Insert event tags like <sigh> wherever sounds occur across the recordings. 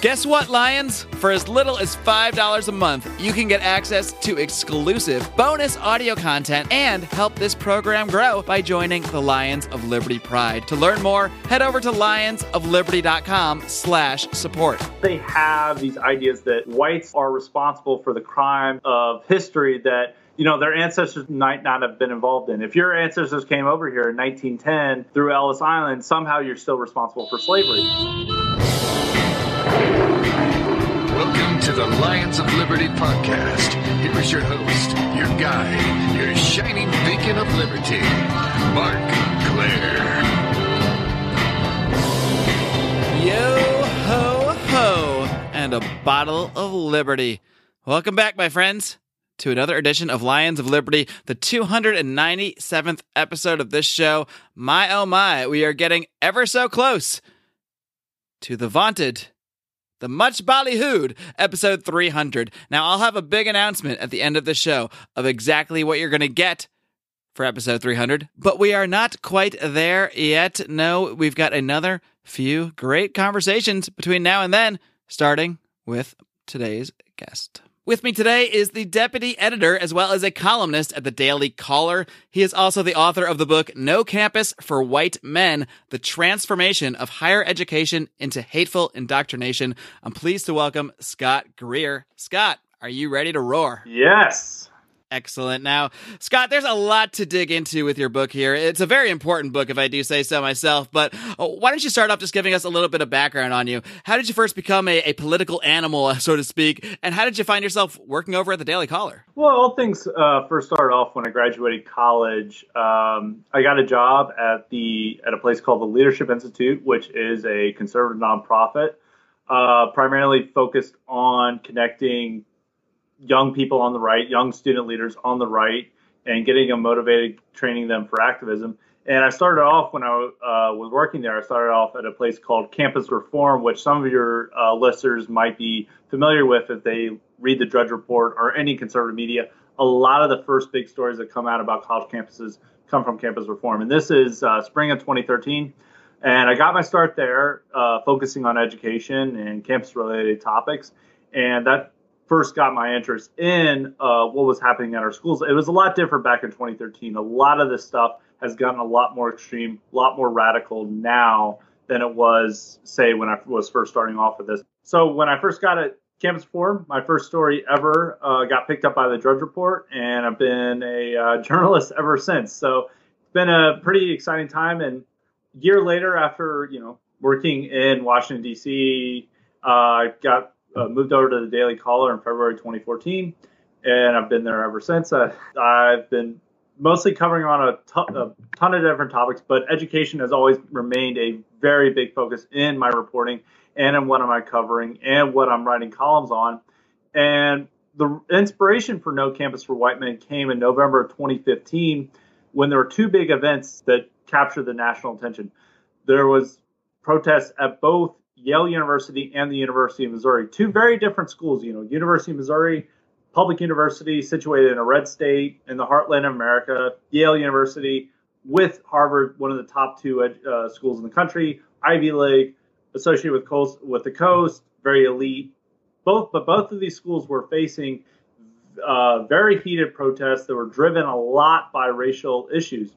Guess what, Lions? For as little as $5 a month, you can get access to exclusive bonus audio content and help this program grow by joining the Lions of Liberty Pride. To learn more, head over to lionsofliberty.com slash support. They have these ideas that whites are responsible for the crime of history that you know, their ancestors might not have been involved in. If your ancestors came over here in 1910 through Ellis Island, somehow you're still responsible for slavery. To the Lions of Liberty podcast. Here is your host, your guide, your shining beacon of liberty, Marc Clair. Yo ho ho, and a bottle of liberty. Welcome back, my friends to another edition of Lions of Liberty, the 297th episode of this show. My oh my, we are getting ever so close to the vaunted, the much ballyhooed episode 300. Now, I'll have a big announcement at the end of the show of exactly what you're going to get for episode 300, but we are not quite there yet. No, we've got another few great conversations between now and then, starting with today's guest. With me today is the deputy editor as well as a columnist at the Daily Caller. He is also the author of the book No Campus for White Men The Transformation of Higher Education into Hateful Indoctrination. I'm pleased to welcome Scott Greer. Scott, are you ready to roar? Yes. Excellent. Now, Scott, there's a lot to dig into with your book here. It's a very important book, if I do say so myself. But uh, why don't you start off just giving us a little bit of background on you? How did you first become a, a political animal, <laughs> so to speak? And how did you find yourself working over at the Daily Caller? Well, all things uh, first started off when I graduated college. Um, I got a job at the at a place called the Leadership Institute, which is a conservative nonprofit, uh, primarily focused on connecting young people on the right, young student leaders on the right, and getting them motivated, training them for activism. And I started off when I uh, was working there. I started off at a place called Campus Reform, which some of your uh, listeners might be familiar with if they read the Drudge Report or any conservative media. A lot of the first big stories that come out about college campuses come from Campus Reform. And this is uh, spring of 2013. And I got my start there, uh, focusing on education and campus related topics. And that first got my interest in uh, what was happening at our schools. It was a lot different back in 2013. A lot of this stuff has gotten a lot more extreme, a lot more radical now than it was, say, when I was first starting off with this. So when I first got at Campus Reform, my first story ever uh, got picked up by the Drudge Report, and I've been a uh, <laughs> journalist ever since. So it's been a pretty exciting time. And year later, after you know working in Washington D.C., uh, I got uh, moved over to the Daily Caller in February 2014, and I've been there ever since. Uh, I've been mostly covering on a, t- a ton of different topics, but education has always remained a very big focus in my reporting and in what am I covering and what I'm writing columns on. And the inspiration for No Campus for White Men came in November of 2015 when there were two big events that captured the national attention. There was protests at both Yale University and the University of Missouri, two very different schools. You know, University of Missouri, public university situated in a red state in the heartland of America. Yale University with Harvard, one of the top two uh, schools in the country. Ivy League, associated with coast with the coast, very elite. Both, but both of these schools were facing uh, very heated protests that were driven a lot by racial issues.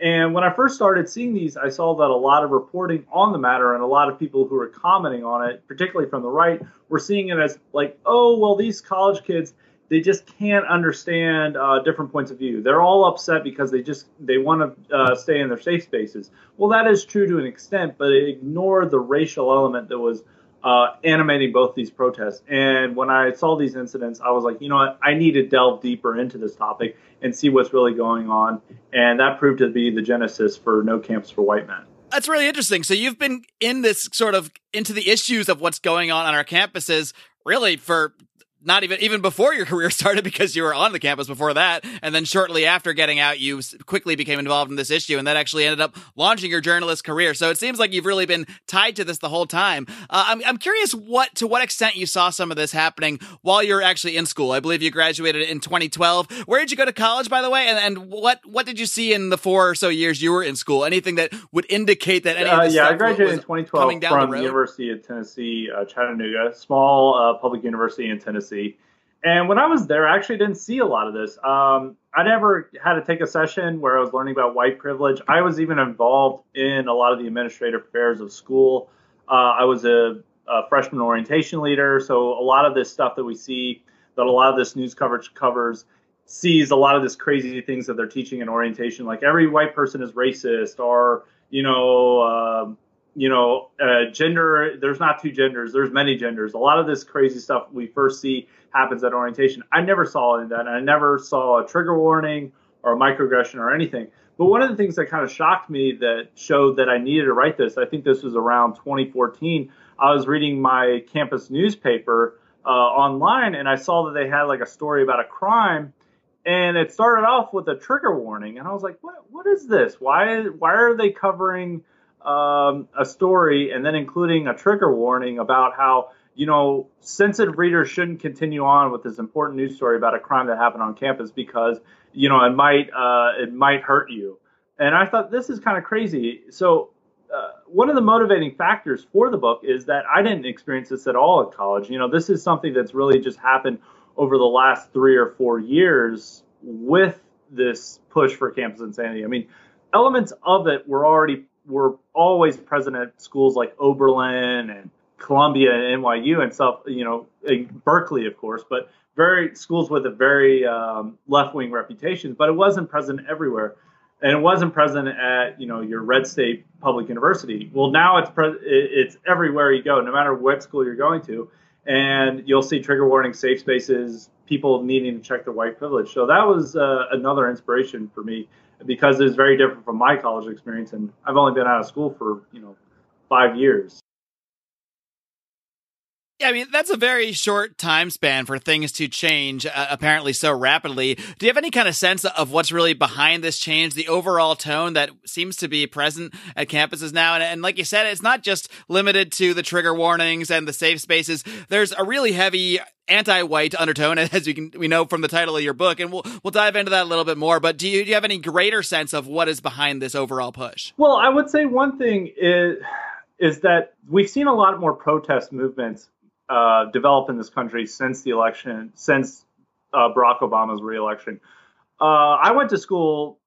And when I first started seeing these, I saw that a lot of reporting on the matter and a lot of people who were commenting on it, particularly from the right, were seeing it as like, oh, well, these college kids, they just can't understand uh, different points of view. They're all upset because they just they want to uh, stay in their safe spaces. Well, that is true to an extent, but it ignored the racial element that was uh, animating both these protests. And when I saw these incidents, I was like, you know what? I need to delve deeper into this topic and see what's really going on. And that proved to be the genesis for No Campus for White Men. That's really interesting. So you've been in this sort of into the issues of what's going on on our campuses really for not even even before your <laughs> career started because you were on the campus before that. And then shortly after getting out you quickly became involved in this issue. And that actually ended up launching your journalist career. So it seems like you've really been tied to this the whole time. Uh, I'm, I'm curious what to what extent you saw some of this happening while you're actually in school. I believe you graduated in 2012 where did you go to college by the way? And, and what what did you see in the four or so years you were in school? Anything that would indicate that any uh, yeah i graduated in 2012 from the road? university of tennessee uh, chattanooga. Small uh, public university in tennessee and when I was there, I actually didn't see a lot of this. Um, I never had to take a session where I was learning about white privilege. I was even involved in a lot of the administrative affairs of school. Uh, I was a, a, freshman orientation leader, so a lot of this stuff that we see, that a lot of this news coverage covers, sees a lot of this crazy things that they're teaching in orientation, like every white person is racist, or you know. Uh, you know, uh, gender, there's not two genders, there's many genders. A lot of this crazy stuff we first see happens at orientation. I never saw any of that. I never saw a trigger warning or a microaggression or anything. But one of the things that kind of shocked me that showed that I needed to write this, I think this was around 2014. I was reading my campus newspaper uh, online and I saw that they had like a story about a crime and it started off with a trigger warning and I was like, what, what is this? Why, why are they covering um, a story and then including a trigger warning about how you know sensitive readers shouldn't continue on with this important news story about a crime that happened on campus because you know it might uh, it might hurt you. And I thought this is kind of crazy. So uh, one of the motivating factors for the book is that I didn't experience this at all at college. You know, this is something that's really just happened over the last three or four years with this push for campus insanity. I mean, elements of it were already were always present at schools like Oberlin and Columbia and NYU and stuff, you know, Berkeley, of course, but very schools with a very um, left wing reputation, but it wasn't present everywhere. And it wasn't present at, you know, your red state public university. Well, now it's pre- it's everywhere you go, no matter what school you're going to. And you'll see trigger warning, safe spaces, people needing to check their white privilege. So that was uh, another inspiration for me because it's very different from my college experience, and I've only been out of school for you know five years. Yeah, I mean, that's a very short time span for things to change, uh, apparently so rapidly. Do you have any kind of sense of what's really behind this change, the overall tone that seems to be present at campuses now? And, and like you said, it's not just limited to the trigger warnings and the safe spaces. There's a really heavy anti-white undertone, <laughs> as we can we know from the title of your book, and we'll we'll dive into that a little bit more. But do you, do you have any greater sense of what is behind this overall push? Well, I would say one thing is is that we've seen a lot more protest movements uh, develop in this country since the election, since uh, Barack Obama's reelection. Uh, I went to school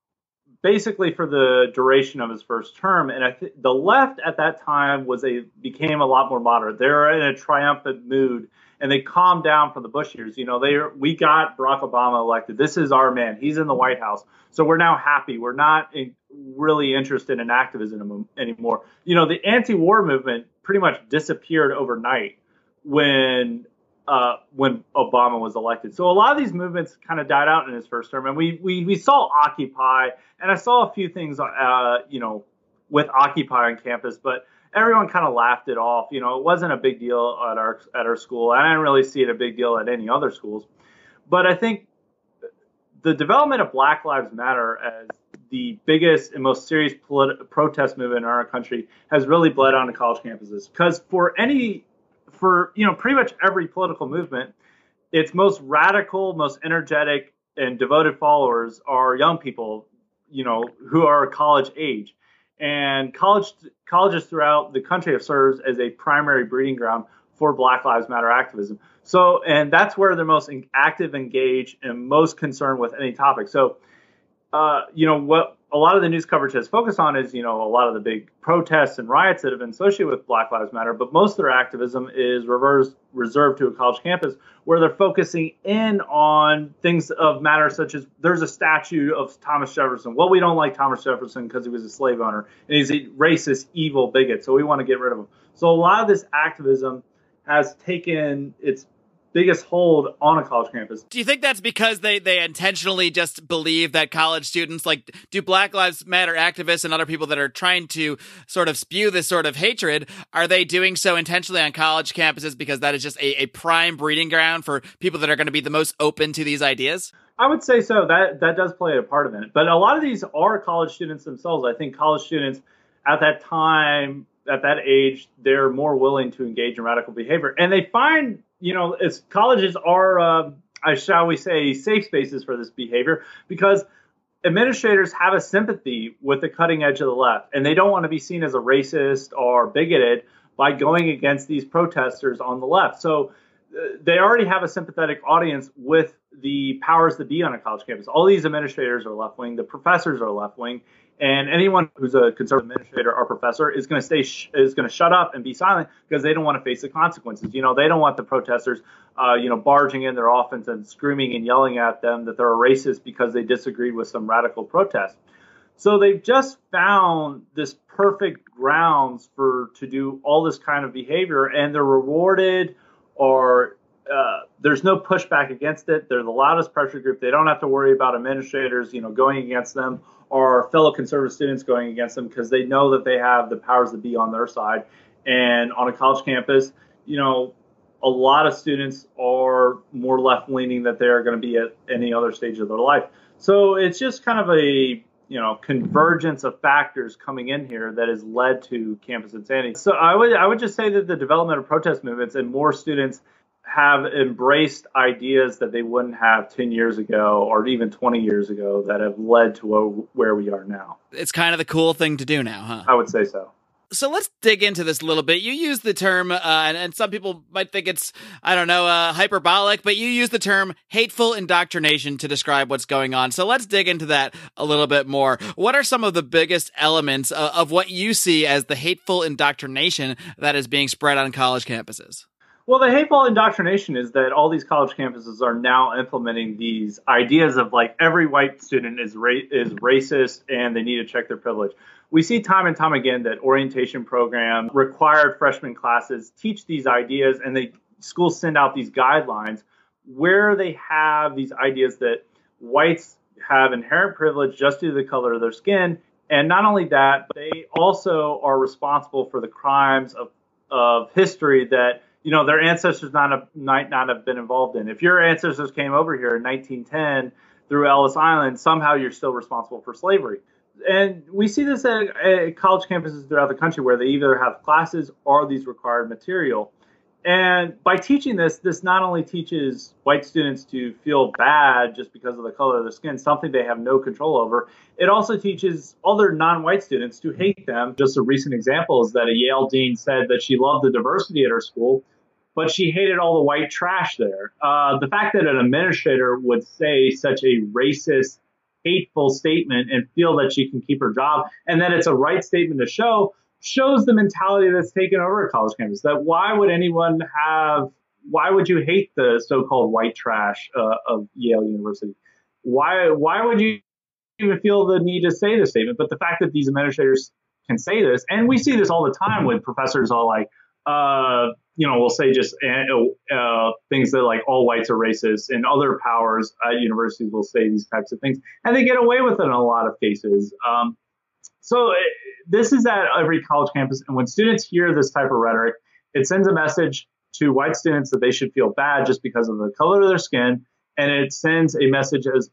basically for the duration of his first term, and I th- the left at that time was a became a lot more moderate. They were in a triumphant mood, and they calmed down for the Bush years. You know, they we got Barack Obama elected. This is our man. He's in the White House, so we're now happy. We're not in, really interested in activism anymore. You know, the anti-war movement pretty much disappeared overnight when uh, when Obama was elected. So a lot of these movements kind of died out in his first term, and we we, we saw Occupy, and I saw a few things, uh, you know, with Occupy on campus, but everyone kind of laughed it off. You know, it wasn't a big deal at our at our school. and I didn't really see it a big deal at any other schools, but I think the development of Black Lives Matter as the biggest and most serious politi- protest movement in our country has really bled onto college campuses. Because for any for you know pretty much every political movement, its most radical, most energetic, and devoted followers are young people, you know, who are college age. And college colleges throughout the country have served as a primary breeding ground for Black Lives Matter activism. So, and that's where they're most active, engaged, and most concerned with any topic. So, uh, you know, what a lot of the news coverage has focused on is, you know, a lot of the big protests and riots that have been associated with Black Lives Matter, but most of their activism is reversed, reserved to a college campus where they're focusing in on things of matter such as there's a statue of Thomas Jefferson. Well, we don't like Thomas Jefferson because he was a slave owner and he's a racist, evil bigot, so we want to get rid of him. So a lot of this activism has taken its biggest hold on a college campus. Do you think that's because they they intentionally just believe that college students like do Black Lives Matter activists and other people that are trying to sort of spew this sort of hatred are they doing so intentionally on college campuses because that is just a, a prime breeding ground for people that are going to be the most open to these ideas? I would say so. That that does play a part of it. But a lot of these are college students themselves. I think college students at that time, at that age, they're more willing to engage in radical behavior, and they find, you know, as colleges are, uh, I shall we say, safe spaces for this behavior because administrators have a sympathy with the cutting edge of the left, and they don't want to be seen as a racist or bigoted by going against these protesters on the left. So uh, they already have a sympathetic audience with the powers that be on a college campus. All these administrators are left wing, the professors are left wing, and anyone who's a conservative administrator or professor is going to stay sh- is going to shut up and be silent because they don't want to face the consequences. You know, they don't want the protesters, uh, you know, barging in their office and screaming and yelling at them that they're a racist because they disagreed with some radical protest. So they've just found this perfect grounds for to do all this kind of behavior, and they're rewarded or uh, there's no pushback against it. They're the loudest pressure group. They don't have to worry about administrators, you know, going against them or fellow conservative students going against them because they know that they have the powers that be on their side. And on a college campus, you know, a lot of students are more left leaning that they are going to be at any other stage of their life. So it's just kind of a you know convergence of factors coming in here that has led to campus insanity. So I would I would just say that the development of protest movements and more students have embraced ideas that they wouldn't have 10 years ago or even 20 years ago that have led to where we are now. It's kind of the cool thing to do now, huh? I would say so. So let's dig into this a little bit. You use the term, uh, and, and, some people might think it's, I don't know, uh, hyperbolic, but you use the term hateful indoctrination to describe what's going on. So let's dig into that a little bit more. What are some of the biggest elements uh, of what you see as the hateful indoctrination that is being spread on college campuses? Well, the hateful indoctrination is that all these college campuses are now implementing these ideas of like every white student is ra- is racist and they need to check their privilege. We see time and time again that orientation program, required freshman classes teach these ideas, and they schools send out these guidelines where they have these ideas that whites have inherent privilege just due to the color of their skin, and not only that, but they also are responsible for the crimes of of history that you know, their ancestors not have, might not have been involved in. If your ancestors came over here in 1910 through Ellis Island, somehow you're still responsible for slavery. And we see this at, at college campuses throughout the country where they either have classes or these required material. And by teaching this, this not only teaches white students to feel bad just because of the color of their skin, something they have no control over, it also teaches other non white students to hate them. Just a recent example is that a Yale dean said that she loved the diversity at her school, but she hated all the white trash there. Uh, the fact that an administrator would say such a racist, hateful statement and feel that she can keep her job and that it's a right statement to show shows the mentality that's taken over a college campus. That why would anyone have, why would you hate the so-called white trash uh, of Yale University? Why, why would you even feel the need to say this statement? But the fact that these administrators can say this, and we see this all the time with professors all like, uh, you know, we'll say just uh, uh, things that like all whites are racist, and other powers at universities will say these types of things, and they get away with it in a lot of cases. Um, so uh, this is at every college campus, and when students hear this type of rhetoric, it sends a message to white students that they should feel bad just because of the color of their skin, and it sends a message as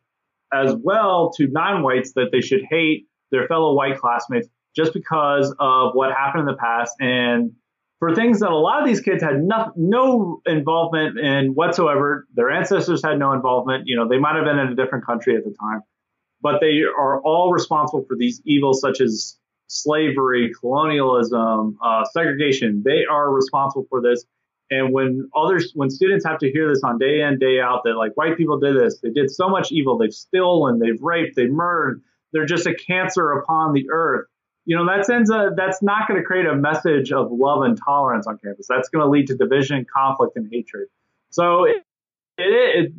as well to non-whites that they should hate their fellow white classmates just because of what happened in the past and for things that a lot of these kids had no, no involvement in whatsoever. Their ancestors had no involvement. You know, they might have been in a different country at the time, but they are all responsible for these evils such as slavery, colonialism, uh, segregation. They are responsible for this. And when others, when students have to hear this on day in, day out, that like white people did this, they did so much evil, they've stolen, they've raped, they've murdered, they're just a cancer upon the earth. You know, that sends a, that's not going to create a message of love and tolerance on campus. That's going to lead to division, conflict, and hatred. So it, it,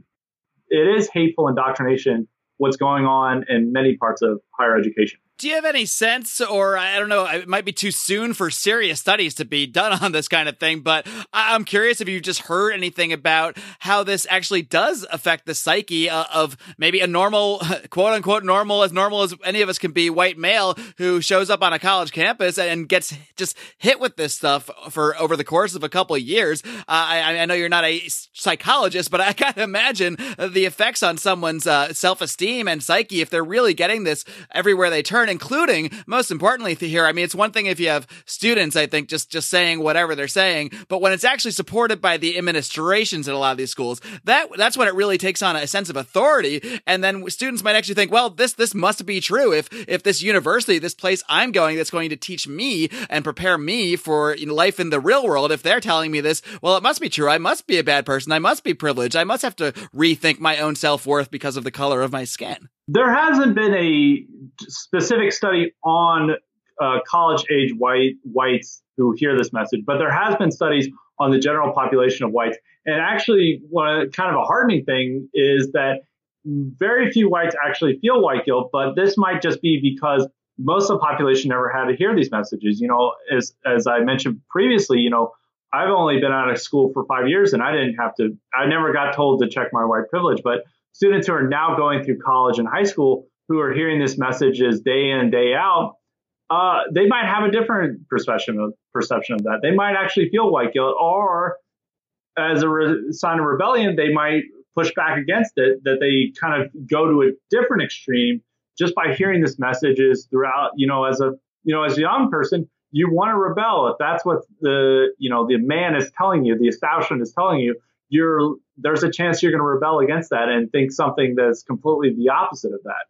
it is hateful indoctrination what's going on in many parts of higher education. Do you have any sense, or I don't know, it might be too soon for serious studies to be done on this kind of thing, but I'm curious if you've just heard anything about how this actually does affect the psyche uh, of maybe a normal, <laughs> quote unquote, normal, as normal as any of us can be, white male who shows up on a college campus and gets just hit with this stuff for over the course of a couple of years. Uh, I, I, know you're not a psychologist, but I <laughs> gotta imagine the effects on someone's uh, self esteem and psyche if they're really getting this everywhere they turn including most importantly here. I mean, it's one thing if you have students, I think, just, just saying whatever they're saying, but when it's actually supported by the administrations in a lot of these schools, that, that's when it really takes on a sense of authority. And then students might actually think, well, this, this must be true. If, if this university, this place I'm going that's going to teach me and prepare me for you know, life in the real world, if they're telling me this, well, it must be true. I must be a bad person. I must be privileged. I must have to rethink my own self worth because of the color of my skin. There hasn't been a specific study on uh, college age white whites who hear this message, but there has been studies on the general population of whites. And actually, one kind of a hardening thing is that very few whites actually feel white guilt, but this might just be because most of the population never had to hear these messages. You know, as as I mentioned previously, you know, I've only been out of school for five years and I didn't have to, I never got told to check my white privilege, but students who are now going through college and high school who are hearing this messages day in day out, uh, they might have a different perception of perception of that. They might actually feel white guilt, or as a re- sign of rebellion, they might push back against it. That they kind of go to a different extreme just by hearing this messages throughout. You know, as a you know, as a young person, you want to rebel if that's what the you know the man is telling you, the establishment is telling you you're there's a chance you're going to rebel against that and think something that's completely the opposite of that.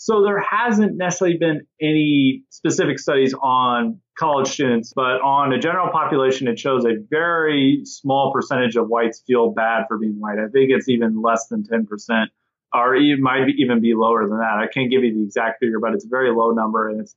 So there hasn't necessarily been any specific studies on college students, but on a general population, it shows a very small percentage of whites feel bad for being white. I think it's even less than 10%, or it might even be lower than that. I can't give you the exact figure, but it's a very low number, and it's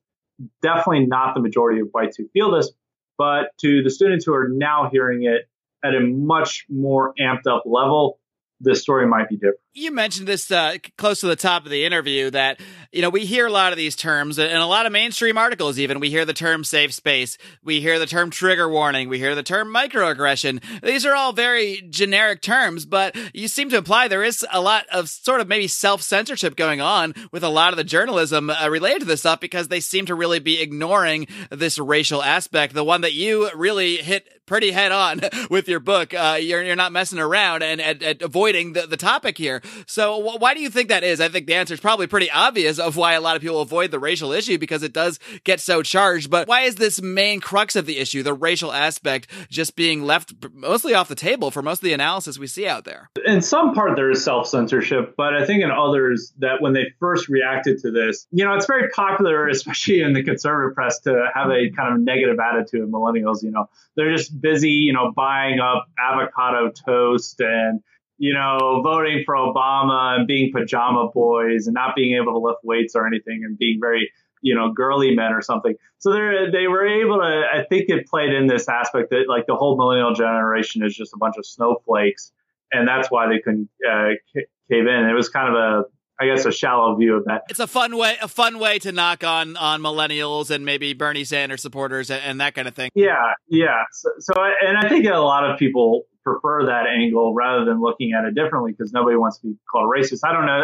definitely not the majority of whites who feel this. But to the students who are now hearing it, at a much more amped up level, this story might be different. You mentioned this uh, close to the top of the interview that you know we hear a lot of these terms and a lot of mainstream articles. Even we hear the term safe space, we hear the term trigger warning, we hear the term microaggression. These are all very generic terms, but you seem to imply there is a lot of sort of maybe self censorship going on with a lot of the journalism uh, related to this stuff because they seem to really be ignoring this racial aspect. The one that you really hit pretty head on <laughs> with your book. Uh, you're, you're not messing around and, and, and avoiding the, the topic here. So why do you think that is? I think the answer is probably pretty obvious of why a lot of people avoid the racial issue because it does get so charged. But why is this main crux of the issue, the racial aspect, just being left mostly off the table for most of the analysis we see out there? In some part, there is self censorship, but I think in others that when they first reacted to this, you know, it's very popular, <laughs> especially in the conservative press, to have a kind of negative attitude of millennials. You know, they're just busy, you know, buying up avocado toast and, you know, voting for Obama and being pajama boys and not being able to lift weights or anything and being very, you know, girly men or something. So they they were able to, I think it played in this aspect that like the whole millennial generation is just a bunch of snowflakes. And that's why they couldn't uh, cave in. It was kind of a I guess a shallow view of that. It's a fun way, a fun way to knock on on millennials and maybe Bernie Sanders supporters and, and that kind of thing. Yeah, yeah. So, so, and I think a lot of people prefer that angle rather than looking at it differently because nobody wants to be called racist. I don't know.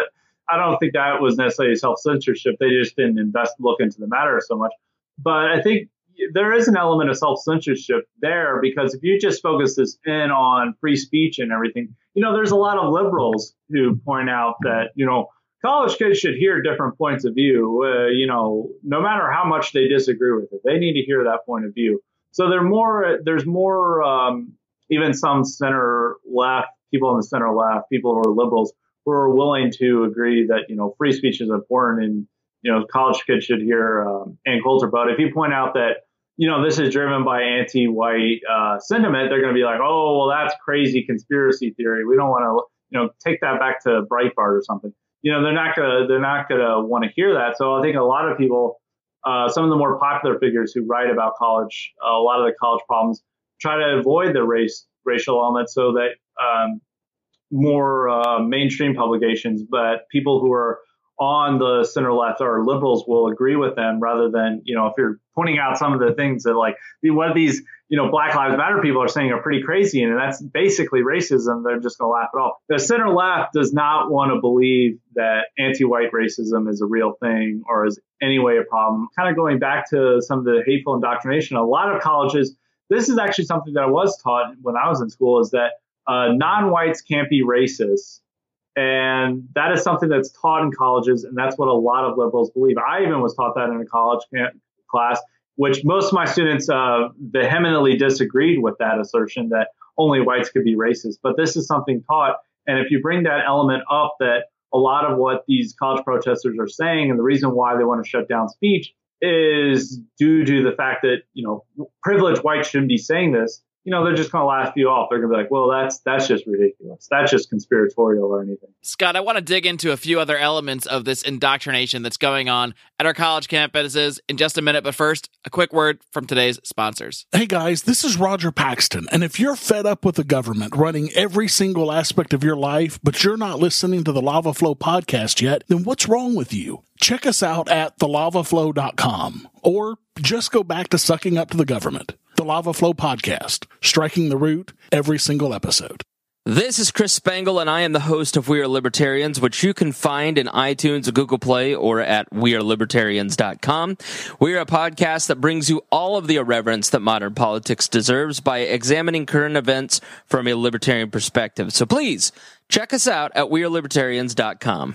I don't think that was necessarily self censorship. They just didn't invest look into the matter so much. But I think there is an element of self censorship there because if you just focus this in on free speech and everything, you know, there's a lot of liberals who point out that you know college kids should hear different points of view. Uh, you know, no matter how much they disagree with it, they need to hear that point of view. So they're more. There's more. Um, even some center left people in the center left, people who are liberals, who are willing to agree that you know free speech is important and you know college kids should hear um, Ann Coulter. But if you point out that you know this is driven by anti-white uh, sentiment, they're going to be like, oh well, that's crazy conspiracy theory. We don't want to you know take that back to Breitbart or something you know they're not gonna they're not gonna want to hear that. So I think a lot of people, uh, some of the more popular figures who write about college, uh, a lot of the college problems, try to avoid the race racial element so that um, more uh, mainstream publications, but people who are on the center left or liberals will agree with them rather than, you know, if you're pointing out some of the things that like what these, you know, Black Lives Matter people are saying are pretty crazy and that's basically racism, they're just going to laugh it off. The center left does not want to believe that anti-white racism is a real thing or is any way a problem. Kind of going back to some of the hateful indoctrination, a lot of colleges, this is actually something that I was taught when I was in school is that uh, non-whites can't be racist and that is something that's taught in colleges, and that's what a lot of liberals believe. I even was taught that in a college class, which most of my students uh, vehemently disagreed with that assertion that only whites could be racist. But this is something taught, and if you bring that element up, that a lot of what these college protesters are saying, and the reason why they want to shut down speech, is due to the fact that you know privileged whites shouldn't be saying this you know, they're just going to laugh you off. They're going to be like, well, that's that's just ridiculous. That's just conspiratorial or anything. Scott, I want to dig into a few other elements of this indoctrination that's going on at our college campuses in just a minute. But first, a quick word from today's sponsors. Hey guys, this is Roger Paxton. And if you're fed up with the government running every single aspect of your life, but you're not listening to the Lava Flow podcast yet, then what's wrong with you? Check us out at thelavaflow.com or just go back to sucking up to the government the Lava Flow podcast, striking the root every single episode. This is Chris Spangle, and I am the host of We Are Libertarians, which you can find in iTunes, Google Play, or at WeAreLibertarians.com. We are a podcast that brings you all of the irreverence that modern politics deserves by examining current events from a libertarian perspective. So please check us out at WeAreLibertarians.com.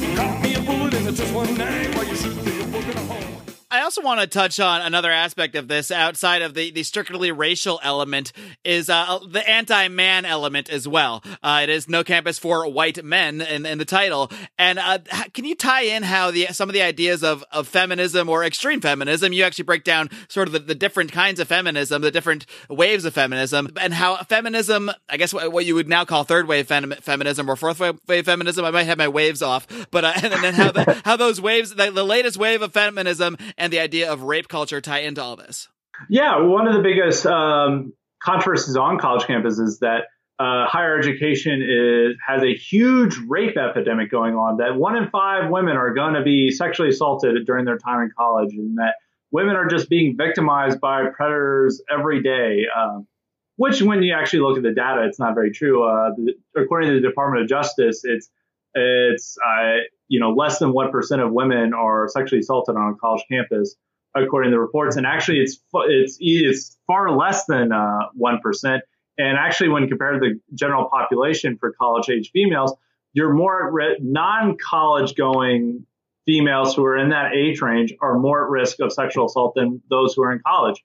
I also want to touch on another aspect of this outside of the, the strictly racial element is uh, the anti-man element as well. Uh, it is no campus for white men in, in the title. And uh, can you tie in how the some of the ideas of, of feminism or extreme feminism, you actually break down sort of the, the different kinds of feminism, the different waves of feminism, and how feminism, I guess what, what you would now call third wave fem- feminism or fourth wave feminism, I might have my waves off, but uh, <laughs> and then how, the, how those waves, the, the latest wave of feminism and the idea of rape culture tie into all this? Yeah, one of the biggest um, controversies on college campuses is that uh, higher education is has a huge rape epidemic going on. That one in five women are going to be sexually assaulted during their time in college, and that women are just being victimized by predators every day. Um, which, when you actually look at the data, it's not very true. Uh, the, according to the Department of Justice, it's it's uh, you know less than one percent of women are sexually assaulted on a college campus, according to the reports. And actually, it's it's it's far less than uh, one And actually, when compared to the general population for college age females, you're more non-college going females who are in that age range are more at risk of sexual assault than those who are in college,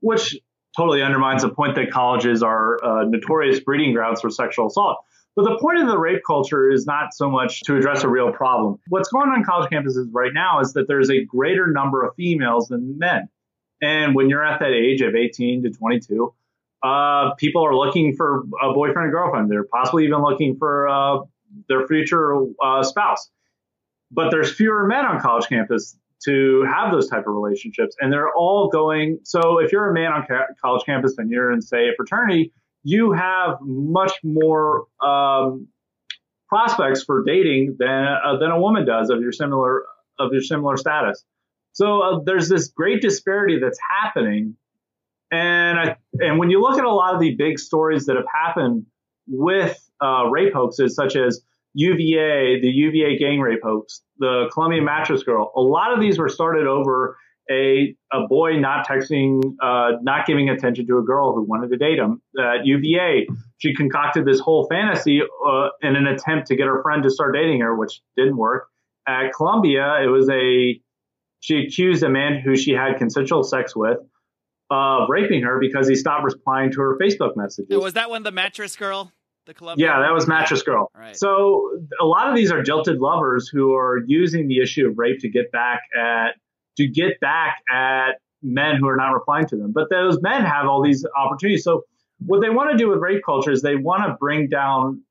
which totally undermines the point that colleges are uh, notorious breeding grounds for sexual assault. But the point of the rape culture is not so much to address a real problem. What's going on on college campuses right now is that there's a greater number of females than men. And when you're at that age of 18 to 22, uh, people are looking for a boyfriend and girlfriend. They're possibly even looking for uh, their future uh, spouse. But there's fewer men on college campus to have those type of relationships, and they're all going. So if you're a man on ca- college campus and you're in, say, a fraternity, you have much more um, prospects for dating than uh, than a woman does of your similar of your similar status. So uh, there's this great disparity that's happening, and I, and when you look at a lot of the big stories that have happened with uh, rape hoaxes, such as UVA, the UVA gang rape hoax, the Columbia mattress girl, a lot of these were started over a a boy not texting, uh, not giving attention to a girl who wanted to date him. At UVA, she concocted this whole fantasy uh, in an attempt to get her friend to start dating her, which didn't work. At Columbia, it was a she accused a man who she had consensual sex with of raping her because he stopped replying to her Facebook messages. Was that one the mattress girl? The Columbia. Yeah, that was Mattress Girl. Right. So a lot of these are jilted lovers who are using the issue of rape to get back at to get back at men who are not replying to them. But those men have all these opportunities. So what they want to do with rape culture is they want to bring down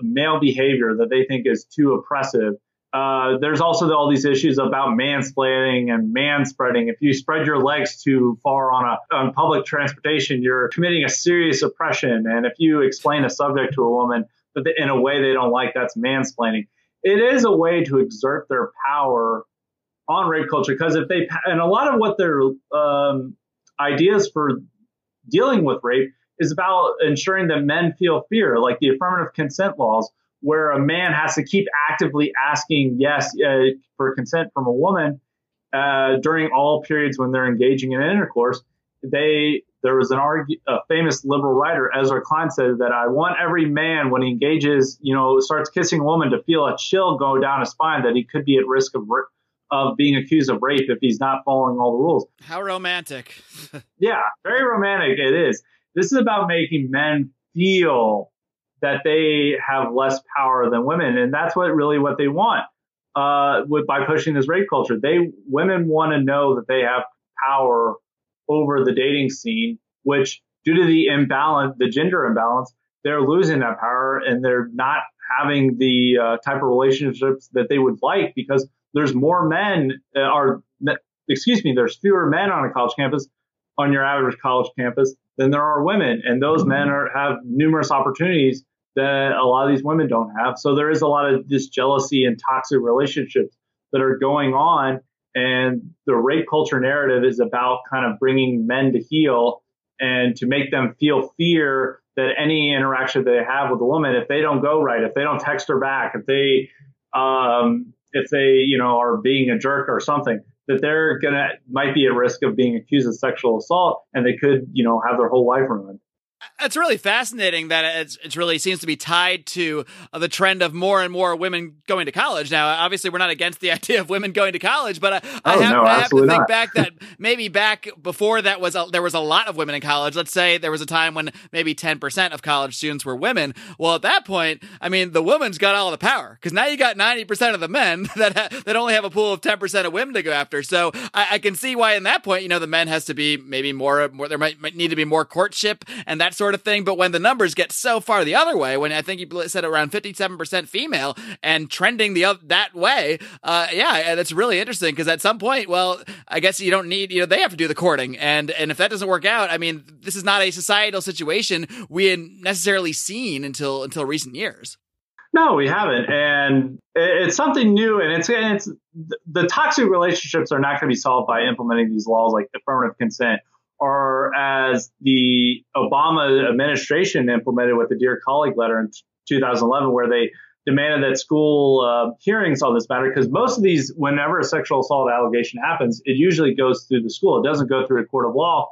male behavior that they think is too oppressive. Uh, there's also all these issues about mansplaining and manspreading. If you spread your legs too far on a on public transportation, you're committing a serious oppression. And if you explain a subject to a woman but in a way they don't like, that's mansplaining. It is a way to exert their power on rape culture because if they and a lot of what their um, ideas for dealing with rape is about ensuring that men feel fear, like the affirmative consent laws, where a man has to keep actively asking yes uh, for consent from a woman uh, during all periods when they're engaging in intercourse. They there was an argue, a famous liberal writer, Ezra Klein, said that I want every man when he engages, you know, starts kissing a woman to feel a chill go down his spine that he could be at risk of of being accused of rape if he's not following all the rules. How romantic. <laughs> yeah, very romantic it is. This is about making men feel that they have less power than women, and that's what really what they want uh, with by pushing this rape culture. They women want to know that they have power over the dating scene, which due to the imbalance, the gender imbalance, they're losing that power and they're not having the uh, type of relationships that they would like because there's more men uh, are excuse me there's fewer men on a college campus on your average college campus than there are women. And those men are have numerous opportunities that a lot of these women don't have. So there is a lot of this jealousy and toxic relationships that are going on. And the rape culture narrative is about kind of bringing men to heel and to make them feel fear that any interaction they have with a woman, if they don't go right, if they don't text her back, if they um, if they, you know, are being a jerk or something, that they're gonna might be at risk of being accused of sexual assault, and they could, you know, have their whole life ruined it's really fascinating that it's, it really seems to be tied to uh, the trend of more and more women going to college. Now, obviously, we're not against the <laughs> idea of women going to college, but I, oh, I have, no, I have to think not. back that <laughs> maybe back before that was a, there was a lot of women in college. Let's say there was a time when maybe ten percent of college students were women. Well, at that point, I mean, the woman's got all the power because now you got ninety percent of the men <laughs> that ha- that only have a pool of ten percent of women to go after. So I, I, can see why, in that point, you know, the men has to be maybe more more. There might, might need to be more courtship and that sort of thing. But when the numbers get so far the other way, when I think you said around 57% female and trending the that way, uh, yeah, that's really interesting because at some point, well, I guess you don't need, you know, they have to do the courting. And, and if that doesn't work out, I mean, this is not a societal situation we had necessarily seen until, until recent years. No, we haven't, and it's something new, and it's and it's the toxic relationships are not going to be solved by implementing these laws like affirmative consent or as the Obama administration implemented with the Dear Colleague letter in 2011, where they demanded that school uh, hearings on this matter, because most of these, whenever a sexual assault allegation happens, it usually goes through the school. It doesn't go through a court of law.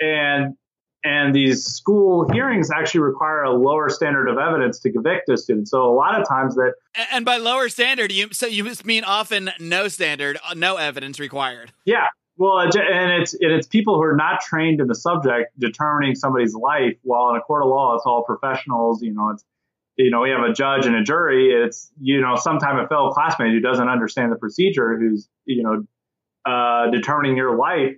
And and these school hearings actually require a lower standard of evidence to convict a student. So a lot of times that and by lower standard, you so you mean often no standard, no evidence required. Yeah, well, and it's and it's people who are not trained in the subject determining somebody's life. While in a court of law, it's all professionals. You know, it's you know we have a judge and a jury. It's you know sometimes a fellow classmate who doesn't understand the procedure, who's you know uh, determining your life.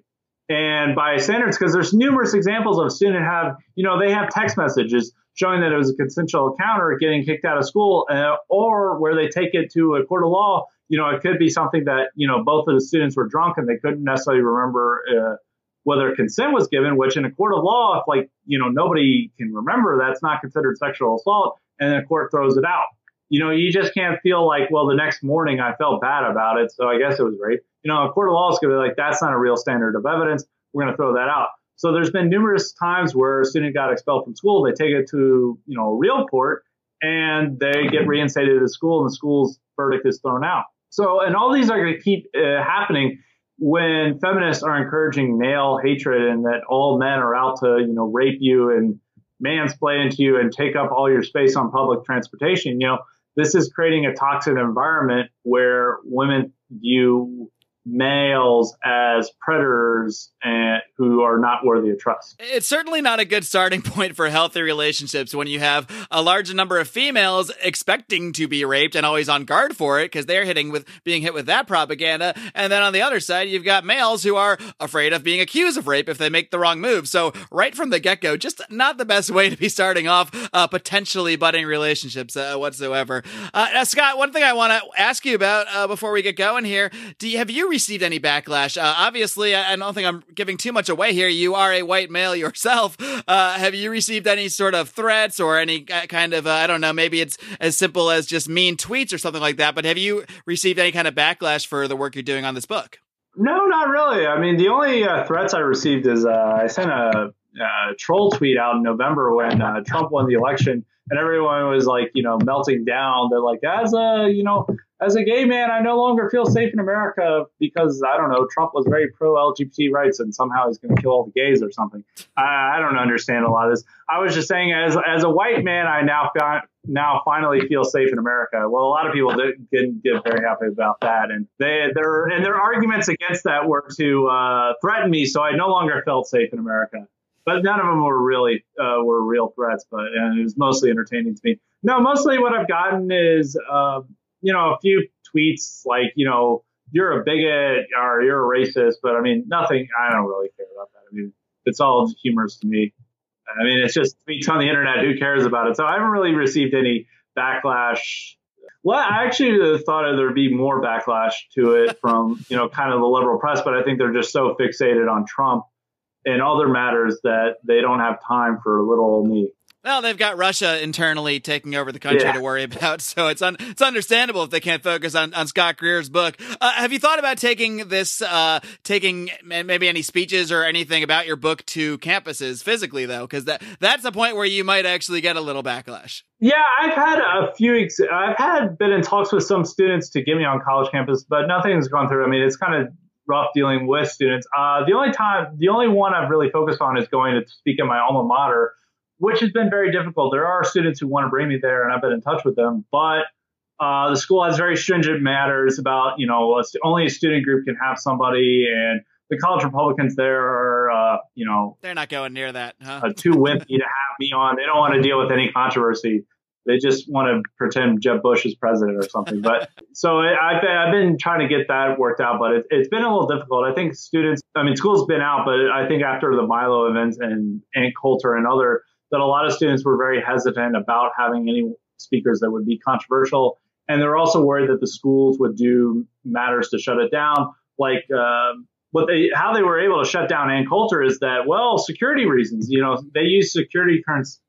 And by standards, because there's numerous examples of student have you know they have text messages showing that it was a consensual encounter, getting kicked out of school, uh, or where they take it to a court of law you know, it could be something that, you know, both of the students were drunk and they couldn't necessarily remember uh, whether consent was given, which in a court of law, if like, you know, nobody can remember, that's not considered sexual assault. And the court throws it out. You know, you just can't feel like, well, the next morning I felt bad about it. So I guess it was rape. You know, a court of law is going to be like, that's not a real standard of evidence. We're going to throw that out. So there's been numerous times where a student got expelled from school. They take it to, you know, a real court and they get reinstated to school and the school's verdict is thrown out. So, and all these are going to keep uh, happening when feminists are encouraging male hatred and that all men are out to, you know, rape you and mansplain to you and take up all your space on public transportation. You know, this is creating a toxic environment where women view males as predators and who are not worthy of trust. It's certainly not a good starting <laughs> point for healthy relationships when you have a large number of females expecting to be raped and always on guard for it because they're hitting with being hit with that propaganda. And then on the other side, you've got males who are afraid of being accused of rape if they make the wrong move. So right from the get go, just not the best way to be starting off uh, potentially budding relationships uh, whatsoever. Uh, Scott, one thing I want to ask you about uh, before we get going here: Do you have you received any backlash? Uh, obviously, I, I don't think I'm giving too much away here. You are a white male <laughs> yourself. Uh, have you received any sort of threats or any kind of, uh, I don't know, maybe it's as simple as just mean tweets or something like that, but have you received any kind of backlash for the work you're doing on this book? No, not really. I mean, the only uh, threats I received is uh, I sent a, a, troll tweet out in November when uh, Trump won the election, and everyone was like, you know, melting down. They're like, as a, you know, as a gay man, I no longer feel safe in America because I don't know, Trump was very pro LGBT rights and somehow he's going to kill all the gays or something. I, I, don't understand a lot of this. I was just saying, as as a white man, I now found, now finally feel safe in America. Well, a lot of people did, didn't get very happy about that, and they their and their arguments against that were to uh, threaten me, so I no longer felt safe in America. But none of them were really uh, were real threats, but it was mostly entertaining to me. No, mostly what I've gotten is. Uh, you know, a few tweets like, you know, you're a bigot or you're a racist, but I mean, nothing, I don't really care about that. I mean, it's all humorous to me. I mean, it's just tweets on the internet. Who cares about it? So I haven't really received any backlash. Well, I actually thought there'd be more backlash to it <laughs> from, you know, kind of the liberal press, but I think they're just so fixated on Trump and other matters that they don't have time for little old me. Well, they've got Russia internally taking over the country yeah. to worry <laughs> about, so it's un- it's understandable if they can't focus on, on Scott Greer's book. Uh, have you thought about taking this, uh, taking maybe any speeches or anything about your book to campuses physically, though? Because that that's the point where you might actually get a little backlash. Yeah, I've had a few. Ex- I've had been in talks with some students to get me on college campus, but nothing's gone through. I mean, it's kind of rough dealing with students. Uh, the only time, the only one I've really focused on is going to speak at my alma mater which has been very difficult. There are students who want to bring me there, and I've been in touch with them, but uh, the school has very stringent matters about, you know, only a student group can have somebody, and the college Republicans there are, uh, you know, they're not going near that, huh? uh, too wimpy to have me on. They don't want to deal with any controversy. They just want to pretend Jeb Bush is president or something. But <laughs> so I've, I've been trying to get that worked out, but it, it's been a little difficult. I think students, I mean, school's been out, but I think after the Milo events and Ann Coulter and other that a lot of students were very hesitant about having any speakers that would be controversial. And they're also worried that the schools would do matters to shut it down. Like uh, what they, how they were able to shut down Ann Coulter is that, well, security reasons. You know, they use security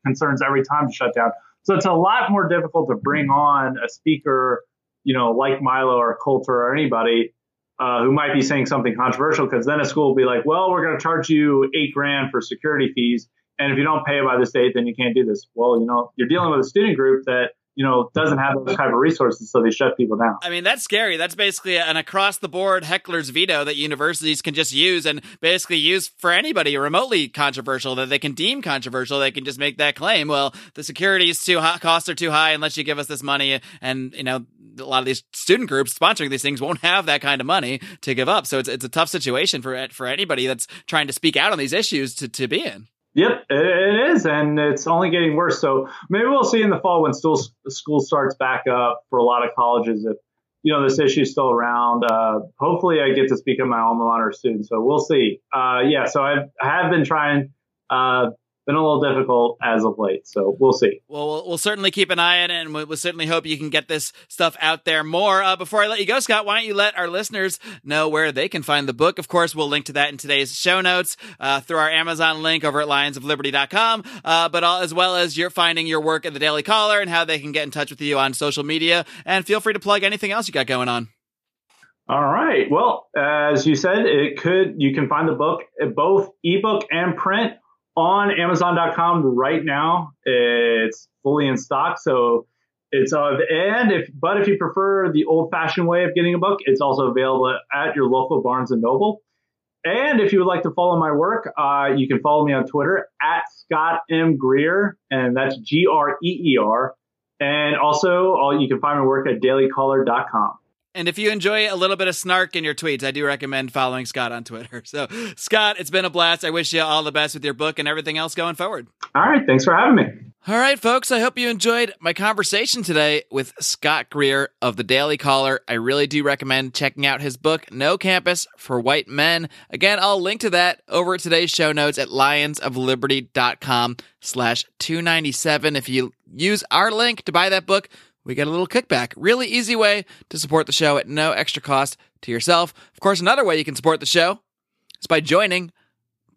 concerns every time to shut down. So it's a lot more difficult to bring on a speaker, you know, like Milo or Coulter or anybody uh, who might be saying something controversial, because then a school will be like, well, we're going to charge you eight grand for security fees and if you don't pay by this date, then you can't do this. Well, you know, you're dealing with a student group that you know doesn't have those type of resources, so they shut people down. I mean, that's scary. That's basically an across the board heckler's veto that universities can just use and basically use for anybody remotely controversial that they can deem controversial. They can just make that claim. Well, the security is too high, costs are too high unless you give us this money, and you know a lot of these student groups sponsoring these things won't have that kind of money to give up. So it's it's a tough situation for for anybody that's trying to speak out on these issues to to be in. Yep, it is, and it's only getting worse. So maybe we'll see in the fall when school school starts back up for a lot of colleges if you know this issue is still around. Uh, hopefully, I get to speak at my alma mater soon. So we'll see. Uh, yeah, so I've, I have been trying. Uh, been a little difficult as of late. So we'll see. Well, we'll, we'll certainly keep an eye on it, and we'll, we'll, certainly hope you can get this stuff out there more. Uh, before I let you go, Scott, why don't you let our listeners know where they can find the book? Of course, we'll link to that in today's show notes uh, through our Amazon link over at lionsofliberty.com, uh, but all, as well as you're finding your work at the Daily Caller and how they can get in touch with you on social media. And feel free to plug anything else you got going on. All right. Well, as you said, it could you can find the book both ebook and print on Amazon.com right now. It's fully in stock, so it's of and if but if you prefer the old-fashioned way of getting a book, it's also available at your local Barnes and Noble. And if you would like to follow my work, uh, you can follow me on Twitter at Scott M Greer, and that's G R E E R. And also, all, you can find my work at dailycaller.com. And if you enjoy a little bit of snark in your tweets, I do recommend following Scott on Twitter. <laughs> So, Scott, it's been a blast. I wish you all the best with your book and everything else going forward. All right. Thanks for having me. All right, folks. I hope you enjoyed my conversation today with Scott Greer of the Daily Caller. I really do recommend checking out his book, No Campus for White Men. Again, I'll link to that over at today's show notes at lionsofliberty.com slash 297. If you use our link to buy that book, we get a little kickback. Really easy way to support the show at no extra cost to yourself. Of course, another way you can support the show is by joining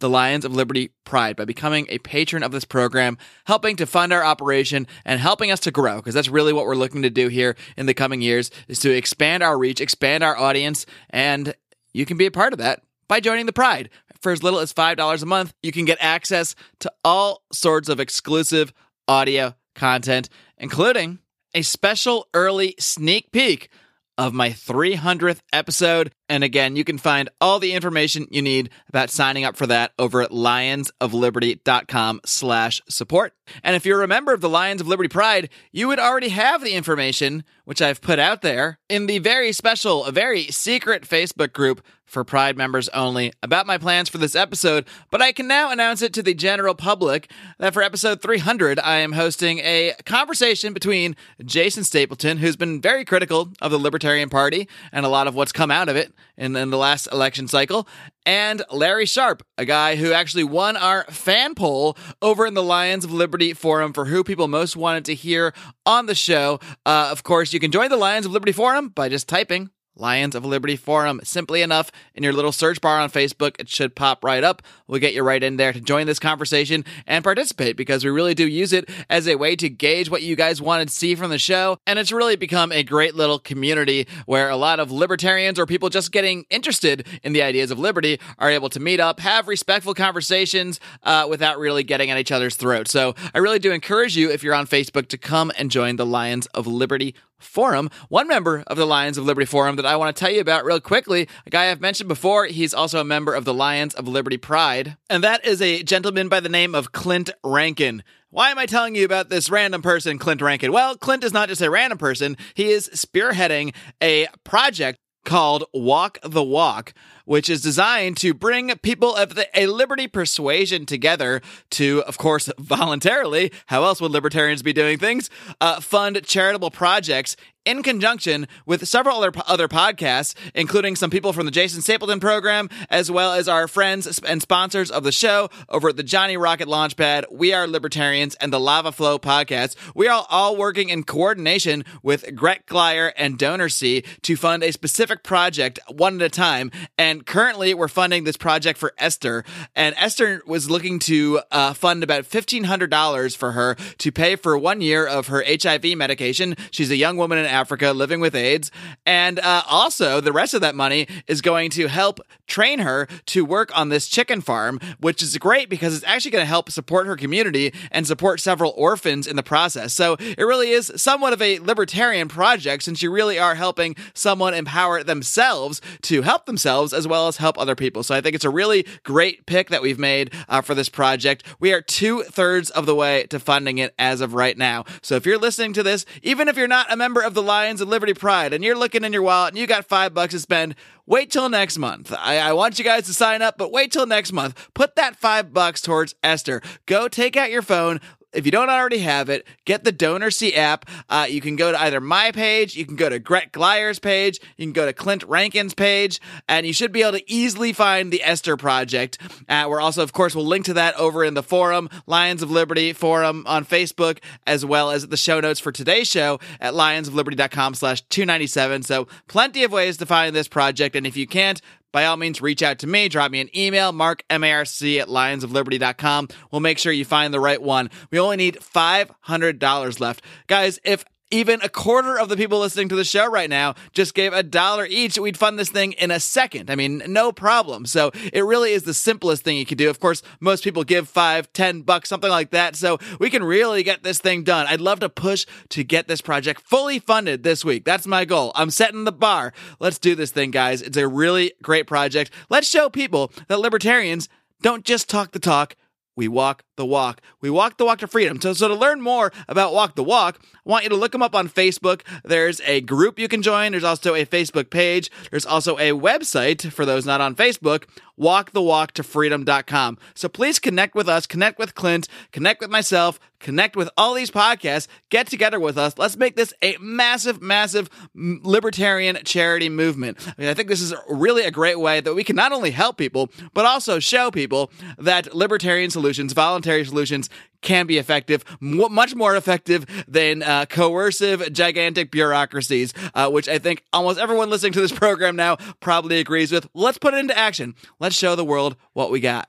the Lions of Liberty Pride by becoming a patron of this program, helping to fund our operation and helping us to grow because that's really what we're looking to do here in the coming years is to expand our reach, expand our audience, and you can be a part of that by joining the Pride. For as little as $5 a month, you can get access to all sorts of exclusive audio content, including a special early sneak peek of my 300th episode. And again, you can find all the information you need about signing up for that over at lionsofliberty.com slash support. And if you're a member of the Lions of Liberty Pride, you would already have the information, which I've put out there in the very special, very secret Facebook group for Pride members only about my plans for this episode, but I can now announce it to the general public that for episode 300, I am hosting a conversation between Jason Stapleton, who's been very critical of the Libertarian Party and a lot of what's come out of it in, in the last election cycle, and Larry Sharpe, a guy who actually won our fan poll over in the Lions of Liberty forum for who people most wanted to hear on the show. Uh, of course, you can join the Lions of Liberty forum by just typing Lions of Liberty Forum. Simply enough, in your little search bar on Facebook, it should pop right up. We'll get you right in there to join this conversation and participate because we really do use it as a way to gauge what you guys want to see from the show. And it's really become a great little community where a lot of libertarians or people just getting interested in the ideas of liberty are able to meet up, have respectful conversations uh, without really getting at each other's throats. So I really do encourage you, if you're on Facebook, to come and join the Lions of Liberty Forum. One member of the Lions of Liberty Forum that I want to tell you about real quickly, a guy I've mentioned before, he's also a member of the Lions of Liberty Pride, and that is a gentleman by the name of Clint Rankin. Why am I telling you about this random person, Clint Rankin? Well, Clint is not just a random person, he is spearheading a project called Walk the Walk, which is designed to bring people of the, a liberty persuasion together to, of course, <laughs> voluntarily, how else would libertarians be doing things, uh, fund charitable projects in conjunction with several other, other podcasts, including some people from the Jason Stapleton program, as well as our friends and sponsors of the show over at the Johnny Rocket Launchpad, We Are Libertarians, and the Lava Flow podcast. We are all working in coordination with Gret Glyer and DonorSee to fund a specific project one at a time. And currently, we're funding this project for Esther. And Esther was looking to uh, fund about $1,500 for her to pay for one year of her HIV medication. She's a young woman in Africa living with AIDS. And uh, also, the rest of that money is going to help train her to work on this chicken farm, which is great because it's actually going to help support her community and support several orphans in the process. So it really is somewhat of a libertarian project since you really are helping someone empower themselves to help themselves as well as help other people. So I think it's a really great pick that we've made uh, for this project. We are two thirds of the way to funding it as of right now. So if you're listening to this, even if you're not a member of the Lions of Liberty Pride and you're looking in your wallet and you got five bucks to spend, wait till next month. I, I, want you guys to sign up, but wait till next month. Put that five bucks towards Esther. Go take out your phone, if you don't already have it, get the DonorSee app. Uh, you can go to either my page, you can go to Gret Glyer's page, you can go to Clint Rankin's page, and you should be able to easily find the Esther Project. Uh, we're also, of course, we'll link to that over in the forum, Lions of Liberty forum on Facebook, as well as the show notes for today's show at lionsofliberty.com slash 297. So plenty of ways to find this project. And if you can't, by all means, reach out to me, drop me an email, mark, M-A-R-C at lionsofliberty.com. We'll make sure you find the right one. We only need $500 left. Guys, if even a quarter of the people listening to the show right now just gave a dollar each, we'd fund this thing in a second. I mean, no problem. So it really is the simplest thing you can do. Of course, most people give five, ten bucks, something like that. So we can really get this thing done. I'd love to push to get this project fully funded this week. That's my goal. I'm setting the bar. Let's do this thing, guys. It's a really great project. Let's show people that libertarians don't just talk the talk we walk the walk. We walk the walk to freedom. So, so to learn more about Walk the Walk, want you to look them up on Facebook. There's a group you can join. There's also a Facebook page. There's also a website for those not on Facebook, walkthewalktofreedom.com. So please connect with us, connect with Clint, connect with myself, connect with all these podcasts, get together with us. Let's make this a massive, massive libertarian charity movement. I mean, I think this is really a great way that we can not only help people, but also show people that libertarian solutions, voluntary solutions, can be effective, much more effective than uh, coercive, gigantic bureaucracies, uh, which I think almost everyone listening to this program now probably agrees with. Let's put it into action. Let's show the world what we got.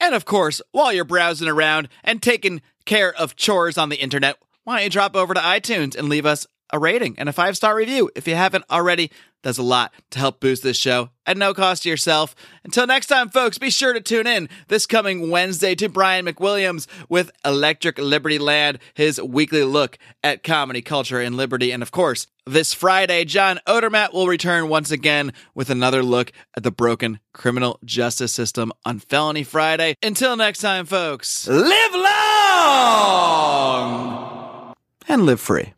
And of course, while you're browsing around and taking care of chores on the internet, why don't you drop over to iTunes and leave us a rating and a five star review if you haven't already? does a lot to help boost this show at no cost to yourself. Until next time, folks, be sure to tune in this coming Wednesday to Brian McWilliams with Electric Liberty Land, his weekly look at comedy, culture, and liberty. And of course, this Friday, John Odermatt will return once again with another look at the broken criminal justice system on Felony Friday. Until next time, folks, live long and live free.